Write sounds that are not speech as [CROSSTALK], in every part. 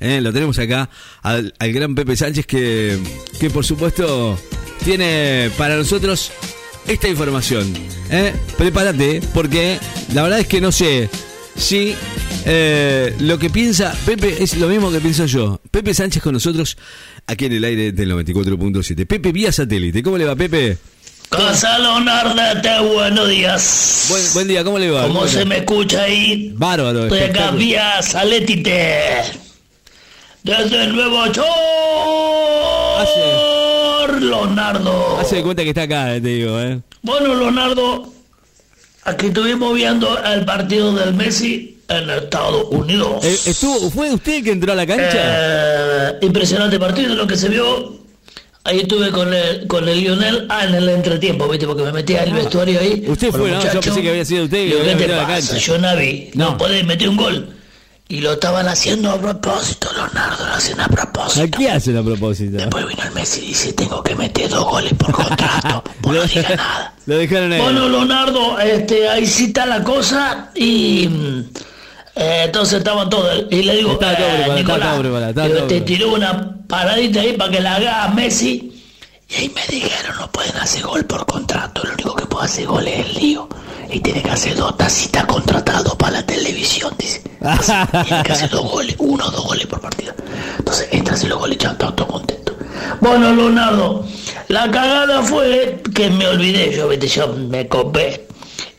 ¿eh? Lo tenemos acá al, al gran Pepe Sánchez que, que por supuesto tiene para nosotros esta información. ¿eh? Prepárate, porque la verdad es que no sé si eh, lo que piensa Pepe es lo mismo que pienso yo. Pepe Sánchez con nosotros aquí en el aire del 94.7. Pepe vía satélite. ¿Cómo le va, Pepe? Leonardete, buenos días. Buen, buen día, ¿cómo le va? ¿Cómo se me escucha ahí? Bárbaro. Estoy acá vía satélite. Desde el Nuevo York, Leonardo. Hace de cuenta que está acá, te digo, ¿eh? Bueno, Leonardo, aquí estuvimos viendo el partido del Messi en Estados Unidos. Eh, ¿Estuvo, ¿Fue usted el que entró a la cancha? Eh, impresionante partido lo que se vio. Ahí estuve con el, con el Lionel, ah, en el entretiempo, ¿viste? Porque me metí al vestuario ahí. Ah. Usted fue, ¿no? Yo pensé que había sido usted que ¿Qué te metido a la pasa? cancha. Yo no. No, No. podés meter un gol. Y lo estaban haciendo a propósito, Leonardo, lo hacen a propósito. ¿A qué hacen a propósito? Después vino el Messi y dice, tengo que meter dos goles por contrato. [LAUGHS] Vos no digas [LAUGHS] nada. Lo dejaron ahí. Bueno, Leonardo, este, ahí sí está la cosa y mm, eh, entonces estaban todos. Y le digo, todo eh, preparado, Nicolás, todo preparado, todo te tiró una paradita ahí para que la haga a Messi. Y ahí me dijeron, no pueden hacer gol por contrato, lo único que puede hacer gol es el lío. Y tiene que hacer dos tacitas contratado para la televisión, dice. Así, tiene que hacer dos [LAUGHS] goles, uno o dos goles por partido. Entonces, entras y los goles ya están todos contentos. Bueno, Leonardo, la cagada fue que me olvidé, yo, viste, yo me copé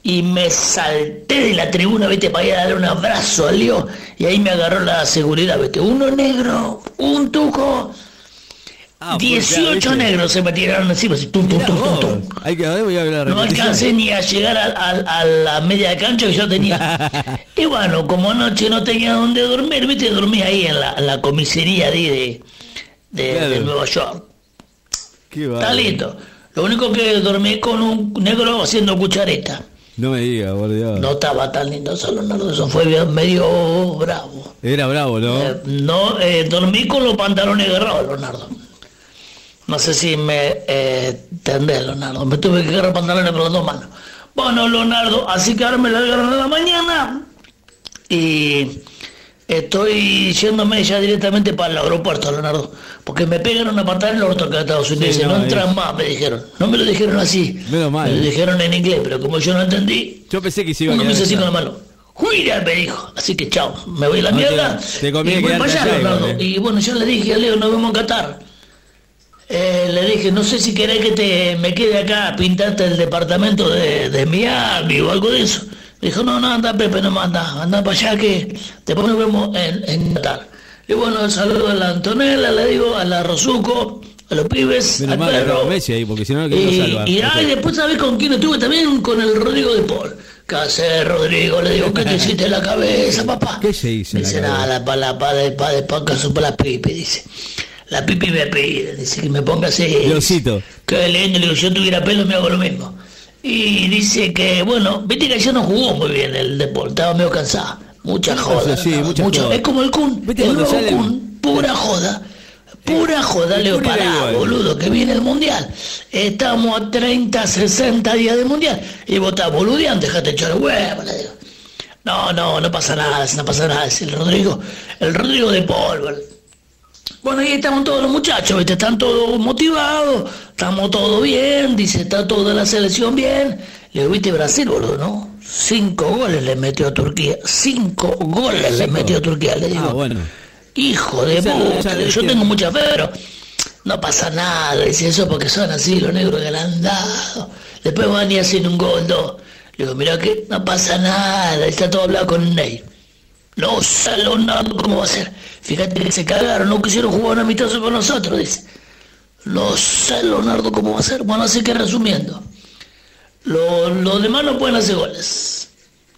y me salté de la tribuna, viste, para ir a darle un abrazo al lío y ahí me agarró la seguridad, viste, uno negro, un tuco, Ah, fue, 18 claro, ¿viste? negros se me tiraron encima, así, tum, tum, tum, tum, vos. tum. Hay que, voy a No alcancé ni a llegar a, a- a la media cancha que yo tenía. [LAUGHS] y bueno, como anoche no tenía dónde dormir, viste, dormí ahí en la, en la comisaría de, de, de- Claro. de Nueva York. Qué Está bárbaro. listo. Lo único que dormí con un negro haciendo cuchareta. No me diga, por Dios. No estaba tan lindo eso, Leonardo, eso fue medio bravo. Era bravo, ¿no? Eh, no, eh, dormí con los pantalones agarrados, Leonardo. No sé si me eh, entendés, Leonardo. Me tuve que agarrar pantalones con las dos manos. Bueno, Leonardo, así que ahora me la agarran a la mañana y estoy yéndome ya directamente para el aeropuerto, Leonardo. Porque me pegan una patada en el orto acá en Estados Unidos. Sí, no, no, entran más, me dijeron. No me lo dijeron así. Menos mal. Me lo dijeron en inglés, pero como yo no entendí, Yo pensé que se iba a uno me hizo así con la mano. ¡Juira! me dijo. Así que chao, me voy a la No, te- mierda. te conviene y voy para allá, Leonardo. eh. Y bueno, yo le dije a Leo, nos vemos en Qatar. Eh, le dije, no sé si querés que te me quede acá a pintarte el departamento de, de Miami o algo de eso. Me dijo, no, no, anda Pepe, no anda, anda para allá que después nos vemos en, en Qatar. Y bueno, saludo a la Antonella, le digo, a la Rosuco, a los pibes, Menos al mal que perro. estaba Messi ahí, porque si no, que no Y, salva. y ay, después sabés con quién estuve también, con el Rodrigo de Paul. ¿Qué haces, Rodrigo? Le digo, ¿qué te hiciste en la cabeza, papá? ¿Qué se hizo la Dice, nada, para la pa de pa de pa supo la pipi, dice. La pipi me pide, dice que me ponga así. Diosito. Qué lindo, le digo, yo tuviera pelo me hago lo mismo. Y dice que, bueno, viste que ayer no jugó muy bien el deporte, estaba medio cansado. Mucha joda. sí, ¿no? mucha Mucho- joda. Es como el Kun, ¿Viste el nuevo sale- Kun, pura joda. Pura joda, el Leo, Kun era pará, boludo, que viene el mundial. Estamos a 30, 60 días del mundial. Y vos estás boludeando, dejate echar huevo, le digo. No, no, no pasa nada, no pasa nada, es el Rodrigo, el Rodrigo de polvo. Bueno, ahí estamos todos los muchachos, ¿viste? Están todos motivados, estamos todos bien, dice, está toda la selección bien. Le digo, viste Brasil, boludo, ¿no? Cinco goles le metió a Turquía, cinco goles le metió a Turquía, le digo. Ah, bueno. Hijo de puta, digo, yo tengo mucha fe, pero no pasa nada, dice eso porque son así los negros que le han dado. Después van y hacen un gol, dos. Le digo, mira que no pasa nada, está todo hablado con Ney. No sé, Leonardo, cómo va a ser. Fíjate que se cagaron, no quisieron jugar un amistoso con nosotros, dice. No sé, Leonardo, cómo va a ser. Bueno, así que resumiendo, los los demás no pueden hacer goles.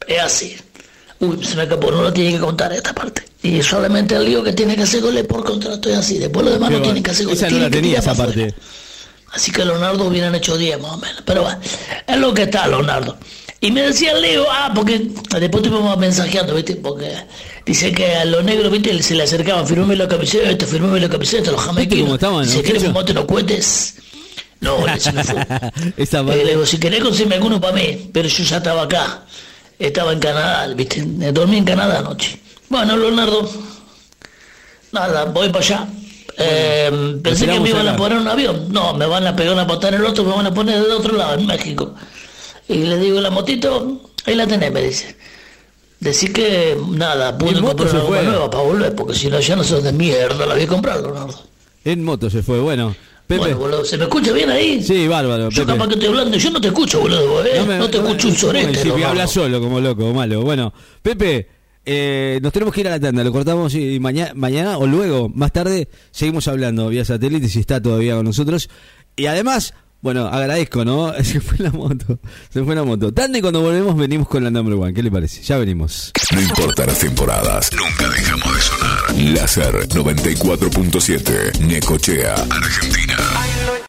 Es así. Uy, se me escapó, no lo tiene que contar esta parte. Y solamente el lío que tiene que hacer goles por contrato es así. Después los demás no tienen que hacer goles. Esa no la tenía esa parte. Así que Leonardo hubieran hecho 10 más o menos. Pero bueno, es lo que está Leonardo. Y me decía Leo, ah, porque después estuvimos mensajeando, ¿viste? Porque dice que a los negros, ¿viste? Se le acercaban, firmame la camiseta, firmame la camiseta, los Dice, no, ¿quieres fumarte los cohetes? No, le se me fue. Eh, le digo, si querés conseguirme alguno para mí, pero yo ya estaba acá. Estaba en Canadá, ¿viste? Dormí en Canadá anoche. Bueno, Leonardo, Nada, voy para allá. Eh, pensé que me iban a acá. poner un avión. No, me van a pegar una patada en el otro, me van a poner del otro lado, en México. Y le digo, la motito, ahí la tenés, me dice. Decir que nada, pude comprar se una fue. nueva para volver, porque si no ya no son de mierda, la voy a comprar, Leonardo. En moto se fue, bueno. Pepe. Bueno, boludo, ¿se me escucha bien ahí? sí, bárbaro. Yo Pepe. capaz que estoy hablando, yo no te escucho, boludo, ¿eh? No, me- te escucho un ¿cómo sorete, decís? Me habla solo como loco, malo. Bueno, Pepe, eh, nos tenemos que ir a la tanda, lo cortamos y mañana, mañana o luego, más tarde, seguimos hablando vía satélite si está todavía con nosotros. Y además, bueno, agradezco, ¿no? [LAUGHS] Se fue la moto, se fue la moto. Tanda y cuando volvemos venimos con la number one, ¿qué le parece? Ya venimos. No importa las temporadas, nunca dejamos de sonar. Láser 94.7, Necochea, Argentina.